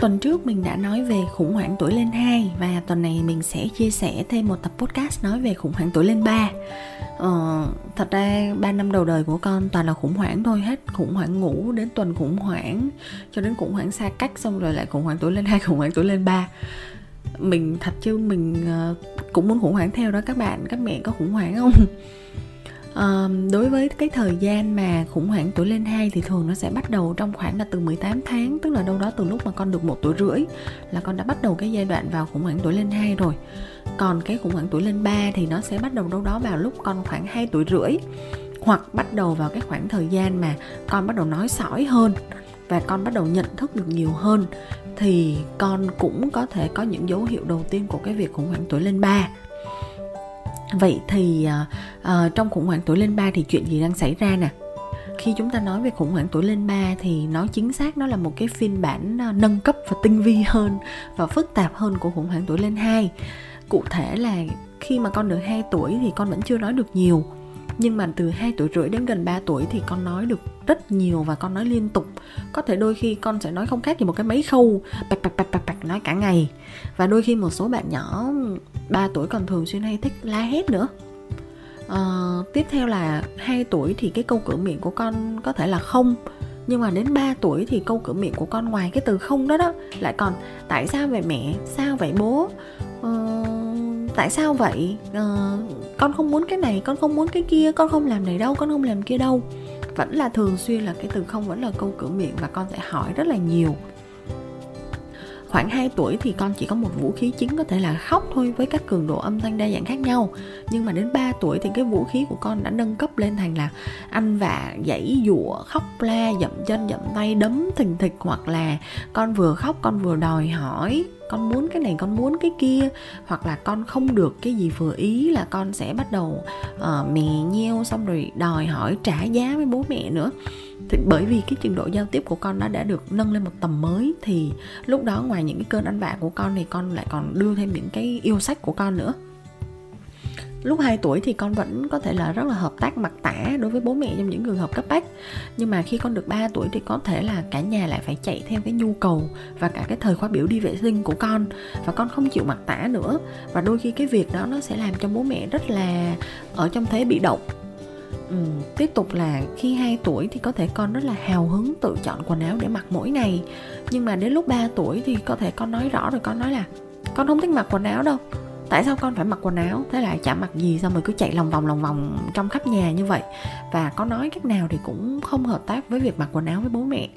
Tuần trước mình đã nói về khủng hoảng tuổi lên 2 và tuần này mình sẽ chia sẻ thêm một tập podcast nói về khủng hoảng tuổi lên 3. Ờ, thật ra 3 năm đầu đời của con toàn là khủng hoảng thôi hết khủng hoảng ngủ đến tuần khủng hoảng cho đến khủng hoảng xa cách xong rồi lại khủng hoảng tuổi lên 2 khủng hoảng tuổi lên 3 mình thật chứ mình ờ, cũng muốn khủng hoảng theo đó các bạn các mẹ có khủng hoảng không uh, đối với cái thời gian mà khủng hoảng tuổi lên 2 thì thường nó sẽ bắt đầu trong khoảng là từ 18 tháng tức là đâu đó từ lúc mà con được một tuổi rưỡi là con đã bắt đầu cái giai đoạn vào khủng hoảng tuổi lên 2 rồi. Còn cái khủng hoảng tuổi lên 3 thì nó sẽ bắt đầu đâu đó vào lúc con khoảng 2 tuổi rưỡi hoặc bắt đầu vào cái khoảng thời gian mà con bắt đầu nói sỏi hơn và con bắt đầu nhận thức được nhiều hơn thì con cũng có thể có những dấu hiệu đầu tiên của cái việc khủng hoảng tuổi lên 3 vậy thì uh, trong khủng hoảng tuổi lên 3 thì chuyện gì đang xảy ra nè? Khi chúng ta nói về khủng hoảng tuổi lên 3 thì nó chính xác nó là một cái phiên bản à, nâng cấp và tinh vi hơn và phức tạp hơn của khủng hoảng tuổi lên 2 cụ thể là khi mà con được 2 tuổi thì con vẫn chưa nói được nhiều nhưng mà từ 2 tuổi rưỡi đến gần 3 tuổi thì con nói được rất nhiều và con nói liên tục. Có thể đôi khi con sẽ nói không khác gì một cái máy khâu bạch bạch bạch bạch bạch nói cả ngày. Và đôi khi một số bạn nhỏ 3 tuổi còn thường xuyên hay thích la hét nữa. À, tiếp theo là 2 tuổi thì cái câu cửa miệng của con có thể là không. Nhưng mà đến 3 tuổi thì câu cửa miệng của con ngoài cái từ không đó đó lại còn tại sao vậy mẹ? Sao vậy bố? Uh, tại sao vậy? À, con không muốn cái này con không muốn cái kia con không làm này đâu con không làm kia đâu. Vẫn là thường xuyên là cái từ không vẫn là câu cửa miệng và con sẽ hỏi rất là nhiều khoảng 2 tuổi thì con chỉ có một vũ khí chính có thể là khóc thôi với các cường độ âm thanh đa dạng khác nhau. Nhưng mà đến 3 tuổi thì cái vũ khí của con đã nâng cấp lên thành là ăn vạ dãy dụa khóc la dậm chân dậm tay đấm thình thịch hoặc là con vừa khóc con vừa đòi hỏi con muốn cái này con muốn cái kia. Hoặc là con không được cái gì vừa ý là con sẽ bắt đầu uh, mè nheo xong rồi đòi hỏi trả giá với bố mẹ nữa thì bởi vì cái trình độ giao tiếp của con nó đã được nâng lên một tầm mới, thì lúc đó ngoài những cái cơn ăn vạ của con thì con lại còn đưa thêm những cái yêu sách của con nữa. Lúc 2 tuổi thì con vẫn có thể là rất là hợp tác, mặc tả đối với bố mẹ trong những trường hợp cấp bách. Nhưng mà khi con được 3 tuổi thì có thể là cả nhà lại phải chạy theo cái nhu cầu và cả cái thời khóa biểu đi vệ sinh của con. Và con không chịu mặc tả nữa. Và đôi khi cái việc đó nó sẽ làm cho bố mẹ rất là ở trong thế bị động. Ừ, tiếp tục là khi 2 tuổi thì có thể con rất là hào hứng tự chọn quần áo để mặc mỗi ngày. Nhưng mà đến lúc 3 tuổi thì có thể con nói rõ rồi con nói là con không thích mặc quần áo đâu. Tại sao con phải mặc quần áo? Thế là chả mặc gì xong rồi cứ chạy lòng vòng lòng vòng trong khắp nhà như vậy? Và có nói cách nào thì cũng không hợp tác với việc mặc quần áo với bố mẹ.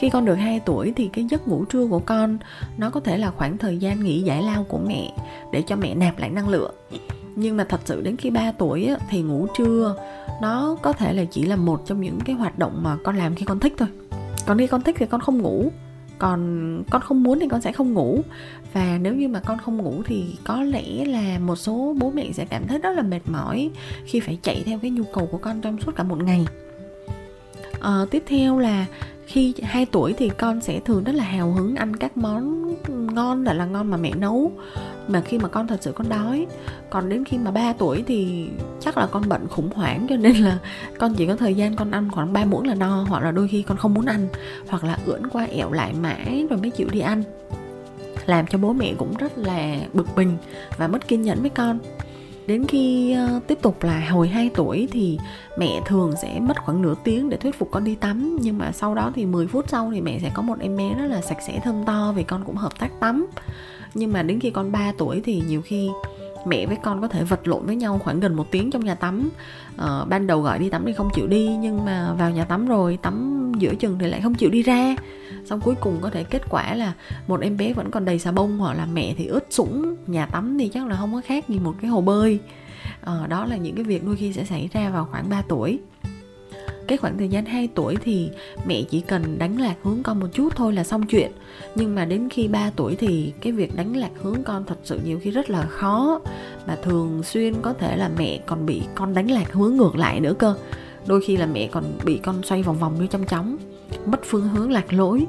Khi con được 2 tuổi thì cái giấc ngủ trưa của con nó có thể là khoảng thời gian nghỉ giải lao của mẹ để cho mẹ nạp lại năng lượng nhưng mà thật sự đến khi 3 tuổi á, thì ngủ trưa nó có thể là chỉ là một trong những cái hoạt động mà con làm khi con thích thôi. Còn khi con thích thì con không ngủ. Còn con không muốn thì con sẽ không ngủ. Và nếu như mà con không ngủ thì có lẽ là một số bố mẹ sẽ cảm thấy rất là mệt mỏi khi phải chạy theo cái nhu cầu của con trong suốt cả một ngày. À, tiếp theo là khi 2 tuổi thì con sẽ thường rất là hào hứng ăn các món ngon là là ngon mà mẹ nấu. Mà khi mà con thật sự con đói, còn đến khi mà 3 tuổi thì chắc là con bệnh khủng hoảng, cho nên là con chỉ có thời gian con ăn khoảng 3 muỗng là no, hoặc là đôi khi con không muốn ăn, hoặc là ưỡn qua ẹo lại mãi rồi mới chịu đi ăn. Làm cho bố mẹ cũng rất là bực bình và mất kiên nhẫn với con đến khi uh, tiếp tục là hồi 2 tuổi thì mẹ thường sẽ mất khoảng nửa tiếng để thuyết phục con đi tắm. Nhưng mà sau đó thì 10 phút sau thì mẹ sẽ có một em bé rất là sạch sẽ thơm to vì con cũng hợp tác tắm. Nhưng mà đến khi con 3 tuổi thì nhiều khi mẹ với con có thể vật lộn với nhau khoảng gần một tiếng trong nhà tắm. Uh, ban đầu gọi đi tắm thì không chịu đi nhưng mà vào nhà tắm rồi tắm giữa chừng thì lại không chịu đi ra xong cuối cùng có thể kết quả là một em bé vẫn còn đầy xà bông hoặc là mẹ thì ướt sũng nhà tắm thì chắc là không có khác gì một cái hồ bơi. À, đó là những cái việc đôi khi sẽ xảy ra vào khoảng 3 tuổi. Cái khoảng thời gian 2 tuổi thì mẹ chỉ cần đánh lạc hướng con một chút thôi là xong chuyện. Nhưng mà đến khi 3 tuổi thì cái việc đánh lạc hướng con thật sự nhiều khi rất là khó. Mà thường xuyên có thể là mẹ còn bị con đánh lạc hướng ngược lại nữa cơ. Đôi khi là mẹ còn bị con xoay vòng vòng như trong chóng mất phương hướng lạc lối.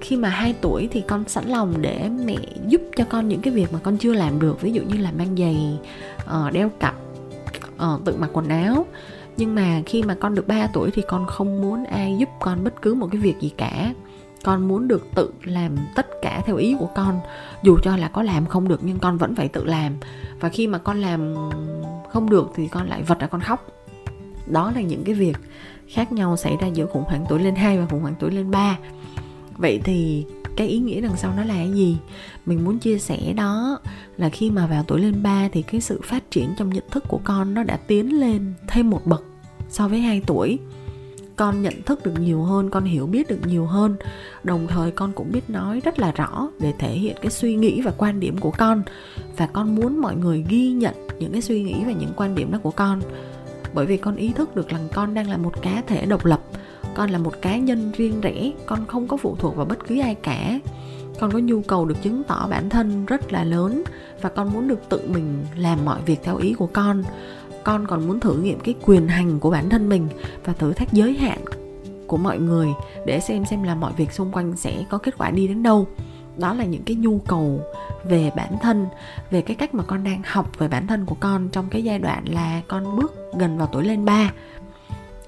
Khi mà 2 tuổi thì con sẵn lòng để mẹ giúp cho con những cái việc mà con chưa làm được, ví dụ như là mang giày ờ, đeo cặp ờ, tự mặc quần áo. Nhưng mà khi mà con được 3 tuổi thì con không muốn ai giúp con bất cứ một cái việc gì cả. Con muốn được tự làm tất cả theo ý của con, dù cho là có làm không được nhưng con vẫn phải tự làm. Và khi mà con làm không được thì con lại vật ra con khóc đó là những cái việc khác nhau xảy ra giữa khủng hoảng tuổi lên 2 và khủng hoảng tuổi lên 3 vậy thì cái ý nghĩa đằng sau nó là cái gì? Mình muốn chia sẻ đó là khi mà vào tuổi lên 3 thì cái sự phát triển trong nhận thức của con nó đã tiến lên thêm một bậc so với 2 tuổi. Con nhận thức được nhiều hơn, con hiểu biết được nhiều hơn. Đồng thời con cũng biết nói rất là rõ để thể hiện cái suy nghĩ và quan điểm của con. Và con muốn mọi người ghi nhận những cái suy nghĩ và những quan điểm đó của con bởi vì con ý thức được rằng con đang là một cá thể độc lập. Con là một cá nhân riêng rẽ, con không có phụ thuộc vào bất cứ ai cả. Con có nhu cầu được chứng tỏ bản thân rất là lớn và con muốn được tự mình làm mọi việc theo ý của con. Con còn muốn thử nghiệm cái quyền hành của bản thân mình và thử thách giới hạn của mọi người để xem xem là mọi việc xung quanh sẽ có kết quả đi đến đâu đó là những cái nhu cầu về bản thân về cái cách mà con đang học về bản thân của con trong cái giai đoạn là con bước gần vào tuổi lên ba.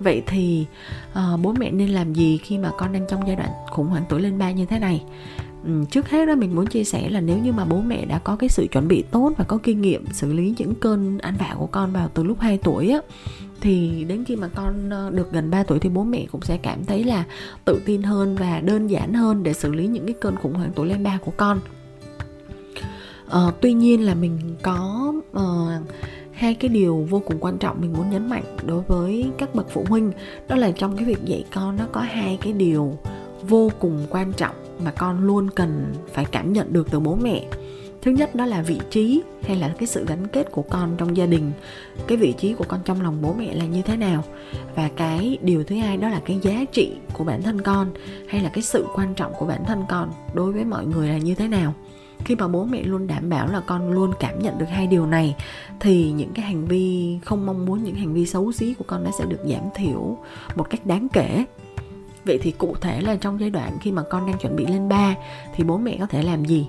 Vậy thì uh, bố mẹ nên làm gì khi mà con đang trong giai đoạn khủng hoảng tuổi lên ba như thế này? Ừ, trước hết đó mình muốn chia sẻ là nếu như mà bố mẹ đã có cái sự chuẩn bị tốt và có kinh nghiệm xử lý những cơn ăn vạ của con vào từ lúc 2 tuổi á thì đến khi mà con ờ, được gần 3 tuổi thì bố mẹ cũng sẽ cảm thấy là tự tin hơn và đơn giản hơn để xử lý những cái cơn khủng hoảng tuổi lên ba của con. Uh, tuy nhiên là mình có uh, hai cái điều vô cùng quan trọng mình muốn nhấn mạnh đối với các bậc phụ huynh đó là trong cái việc dạy con nó có hai cái điều vô cùng quan trọng mà con luôn cần phải cảm nhận được từ bố mẹ thứ nhất đó là vị trí hay là cái sự gắn kết của con trong gia đình. Cái vị trí của con trong lòng bố mẹ là như thế nào? Và cái điều thứ hai đó là cái giá trị của bản thân con hay là cái sự quan trọng của bản thân con đối với mọi người là như thế nào? Khi mà bố mẹ luôn đảm bảo là con luôn cảm nhận được hai điều này, thì những cái hành vi, không mong muốn những hành vi xấu xí của con nó sẽ được giảm thiểu một cách đáng kể. Vậy thì cụ thể là trong giai đoạn khi mà con đang chuẩn bị lên ba, thì bố mẹ có thể làm gì?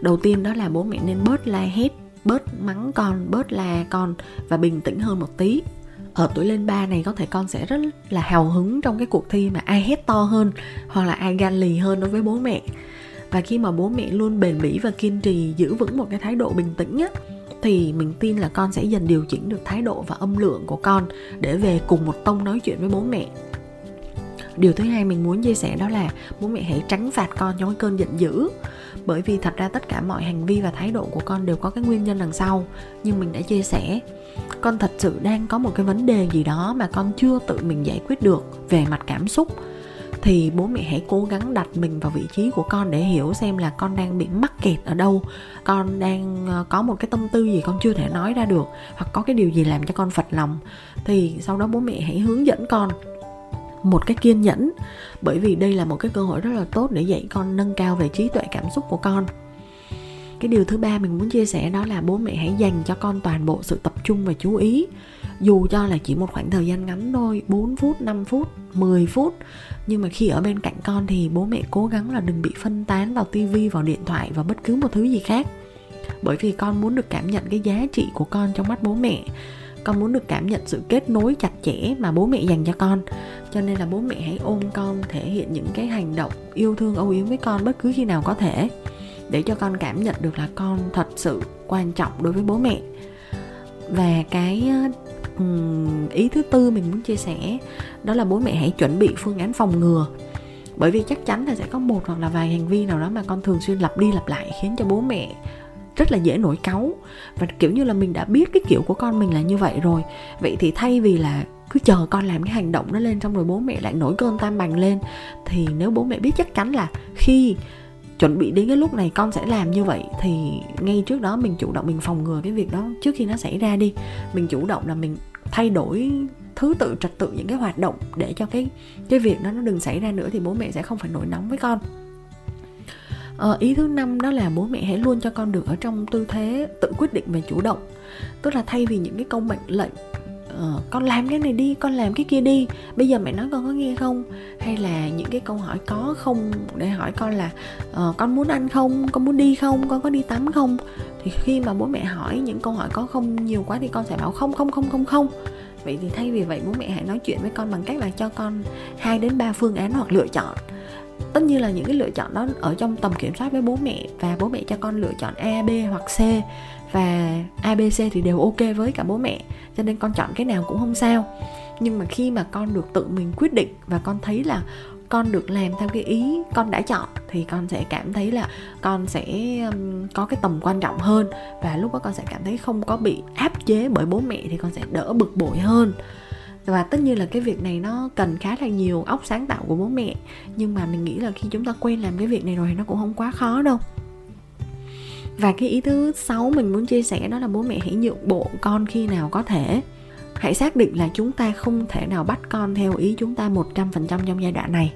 Đầu tiên đó là bố mẹ nên bớt la hét, bớt mắng con, bớt la con và bình tĩnh hơn một tí. Ở tuổi lên ba này có thể con sẽ rất là hào hứng trong cái cuộc thi mà ai hét to hơn hoặc là ai gan lì hơn đối với bố mẹ. Và khi mà bố mẹ luôn bền bỉ và kiên trì giữ vững một cái thái độ bình tĩnh á, thì mình tin là con sẽ dần điều chỉnh được thái độ và âm lượng của con để về cùng một tông nói chuyện với bố mẹ điều thứ hai mình muốn chia sẻ đó là bố mẹ hãy tránh phạt con trong cái cơn giận dữ. Bởi vì thật ra tất cả mọi hành vi và thái độ của con đều có cái nguyên nhân đằng sau, nhưng mình đã chia sẻ. Con thật sự đang có một cái vấn đề gì đó mà con chưa tự mình giải quyết được về mặt cảm xúc. Thì bố mẹ hãy cố gắng đặt mình vào vị trí của con để hiểu xem là con đang bị mắc kẹt ở đâu. Con đang ờ, có một cái tâm tư gì con chưa thể nói ra được, hoặc có cái điều gì làm cho con phật lòng. Thì sau đó bố mẹ hãy hướng dẫn con một cái kiên nhẫn. Bởi vì đây là một cái cơ hội rất là tốt để dạy con nâng cao về trí tuệ cảm xúc của con. Cái điều thứ ba mình muốn chia sẻ đó là bố mẹ hãy dành cho con toàn bộ sự tập trung và chú ý. Dù cho là chỉ một khoảng thời gian ngắn thôi 4 phút 5 phút 10 phút, nhưng mà khi ở bên cạnh con thì bố mẹ cố gắng là đừng bị phân tán vào tivi vào điện thoại và bất cứ một thứ gì khác. Bởi vì con muốn được cảm nhận cái giá trị của con trong mắt bố mẹ con muốn được cảm nhận sự kết nối chặt chẽ mà bố mẹ dành cho con. Cho nên là bố mẹ hãy ôm con, thể hiện những cái hành động yêu thương, âu yếm với con bất cứ khi nào có thể, để cho con cảm nhận được là con thật sự quan trọng đối với bố mẹ. Và cái ý thứ tư mình muốn chia sẻ, đó là bố mẹ hãy chuẩn bị phương án phòng ngừa. Bởi vì chắc chắn là sẽ có một hoặc là vài hành vi nào đó mà con thường xuyên lặp đi lặp lại khiến cho bố mẹ rất là dễ nổi cáu. Và kiểu như là mình đã biết cái kiểu của con mình là như vậy rồi. Vậy thì thay vì là cứ chờ con làm cái hành động đó lên xong rồi bố mẹ lại nổi cơn tam bành lên, thì nếu bố mẹ biết chắc chắn là khi chuẩn bị đến cái lúc này con sẽ làm như vậy, thì ngay trước đó mình chủ động mình phòng ngừa cái việc đó trước khi nó xảy ra đi. Mình chủ động là mình thay đổi thứ tự, trật tự những cái hoạt động để cho cái cái việc đó nó đừng xảy ra nữa thì bố mẹ sẽ không phải nổi nóng với con à, ý thứ năm đó là bố mẹ hãy luôn cho con được ở trong tư thế tự quyết định và chủ động. Tức là thay vì những cái câu mệnh lệnh uh, con làm cái này đi con làm cái kia đi bây giờ mẹ nói con có nghe không? Hay là những cái câu hỏi có không để hỏi con là uh, con muốn ăn không? Con muốn đi không? Con có đi tắm không? Thì khi mà bố mẹ hỏi những câu hỏi có không nhiều quá thì con sẽ bảo không không không không không. Vậy thì thay vì vậy bố mẹ hãy nói chuyện với con bằng cách là cho con hai đến ba phương án hoặc lựa chọn tất nhiên là những cái lựa chọn đó ở trong tầm kiểm soát với bố mẹ và bố mẹ cho con lựa chọn a b hoặc c và A, B, C thì đều ok với cả bố mẹ cho nên con chọn cái nào cũng không sao. Nhưng mà khi mà con được tự mình quyết định và con thấy là con được làm theo cái ý con đã chọn thì con sẽ cảm thấy là con sẽ có cái tầm quan trọng hơn và lúc đó con sẽ cảm thấy không có bị áp chế bởi bố mẹ thì con sẽ đỡ bực bội hơn và tất nhiên là cái việc này nó cần khá là nhiều óc sáng tạo của bố mẹ. Nhưng mà mình nghĩ là khi chúng ta quen làm cái việc này rồi thì nó cũng không quá khó đâu. Và cái ý thứ sáu mình muốn chia sẻ đó là bố mẹ hãy nhượng bộ con khi nào có thể. Hãy xác định là chúng ta không thể nào bắt con theo ý chúng ta 100% trong giai đoạn này.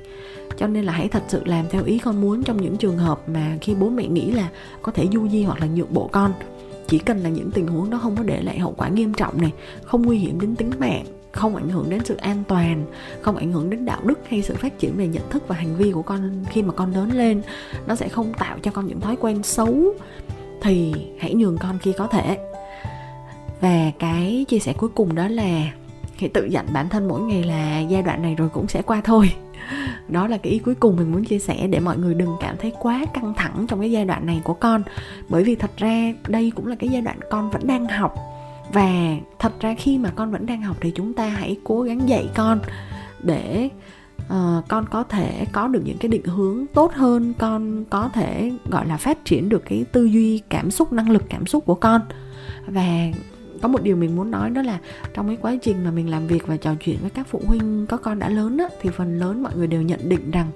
Cho nên là hãy thật sự làm theo ý con muốn trong những trường hợp mà khi bố mẹ nghĩ là có thể du di hoặc là nhượng bộ con. Chỉ cần là những tình huống đó không có để lại hậu quả nghiêm trọng này, không nguy hiểm đến tính mạng không ảnh hưởng đến sự an toàn, không ảnh hưởng đến đạo đức hay sự phát triển về nhận thức và hành vi của con khi mà con lớn lên. Nó sẽ không tạo cho con những thói quen xấu, thì hãy nhường con khi có thể. Và cái chia sẻ cuối cùng đó là hãy tự dặn bản thân mỗi ngày là giai đoạn này rồi cũng sẽ qua thôi. Đó là cái ý cuối cùng mình muốn chia sẻ để mọi người đừng cảm thấy quá căng thẳng trong cái giai đoạn này của con. Bởi vì thật ra đây cũng là cái giai đoạn con vẫn đang học và thật ra khi mà con vẫn đang học thì chúng ta hãy cố gắng dạy con để uh, con có thể có được những cái định hướng tốt hơn. Con có thể gọi là phát triển được cái tư duy cảm xúc năng lực cảm xúc của con. Và có một điều mình muốn nói đó là trong cái quá trình mà mình làm việc và trò chuyện với các phụ huynh có con đã lớn á, thì phần lớn mọi người đều nhận định rằng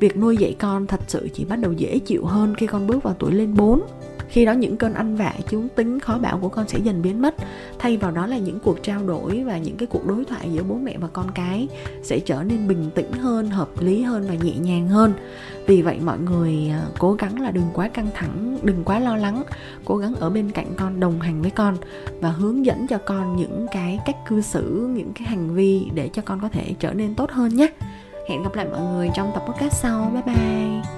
việc nuôi dạy con thật sự chỉ bắt đầu dễ chịu hơn khi con bước vào tuổi lên 4 khi đó những cơn ăn vạ chúng tính, khó bảo của con sẽ dần biến mất. Thay vào đó là những cuộc trao đổi và những cái cuộc đối thoại giữa bố mẹ và con cái sẽ trở nên bình tĩnh hơn, hợp lý hơn và nhẹ nhàng hơn. Vì vậy mọi người à, cố gắng là đừng quá căng thẳng, đừng quá lo lắng. Cố gắng ở bên cạnh con, đồng hành với con và hướng dẫn cho con những cái cách cư xử, những cái hành vi để cho con có thể trở nên tốt hơn nhé. Hẹn gặp lại mọi người trong tập podcast sau. Bye bye.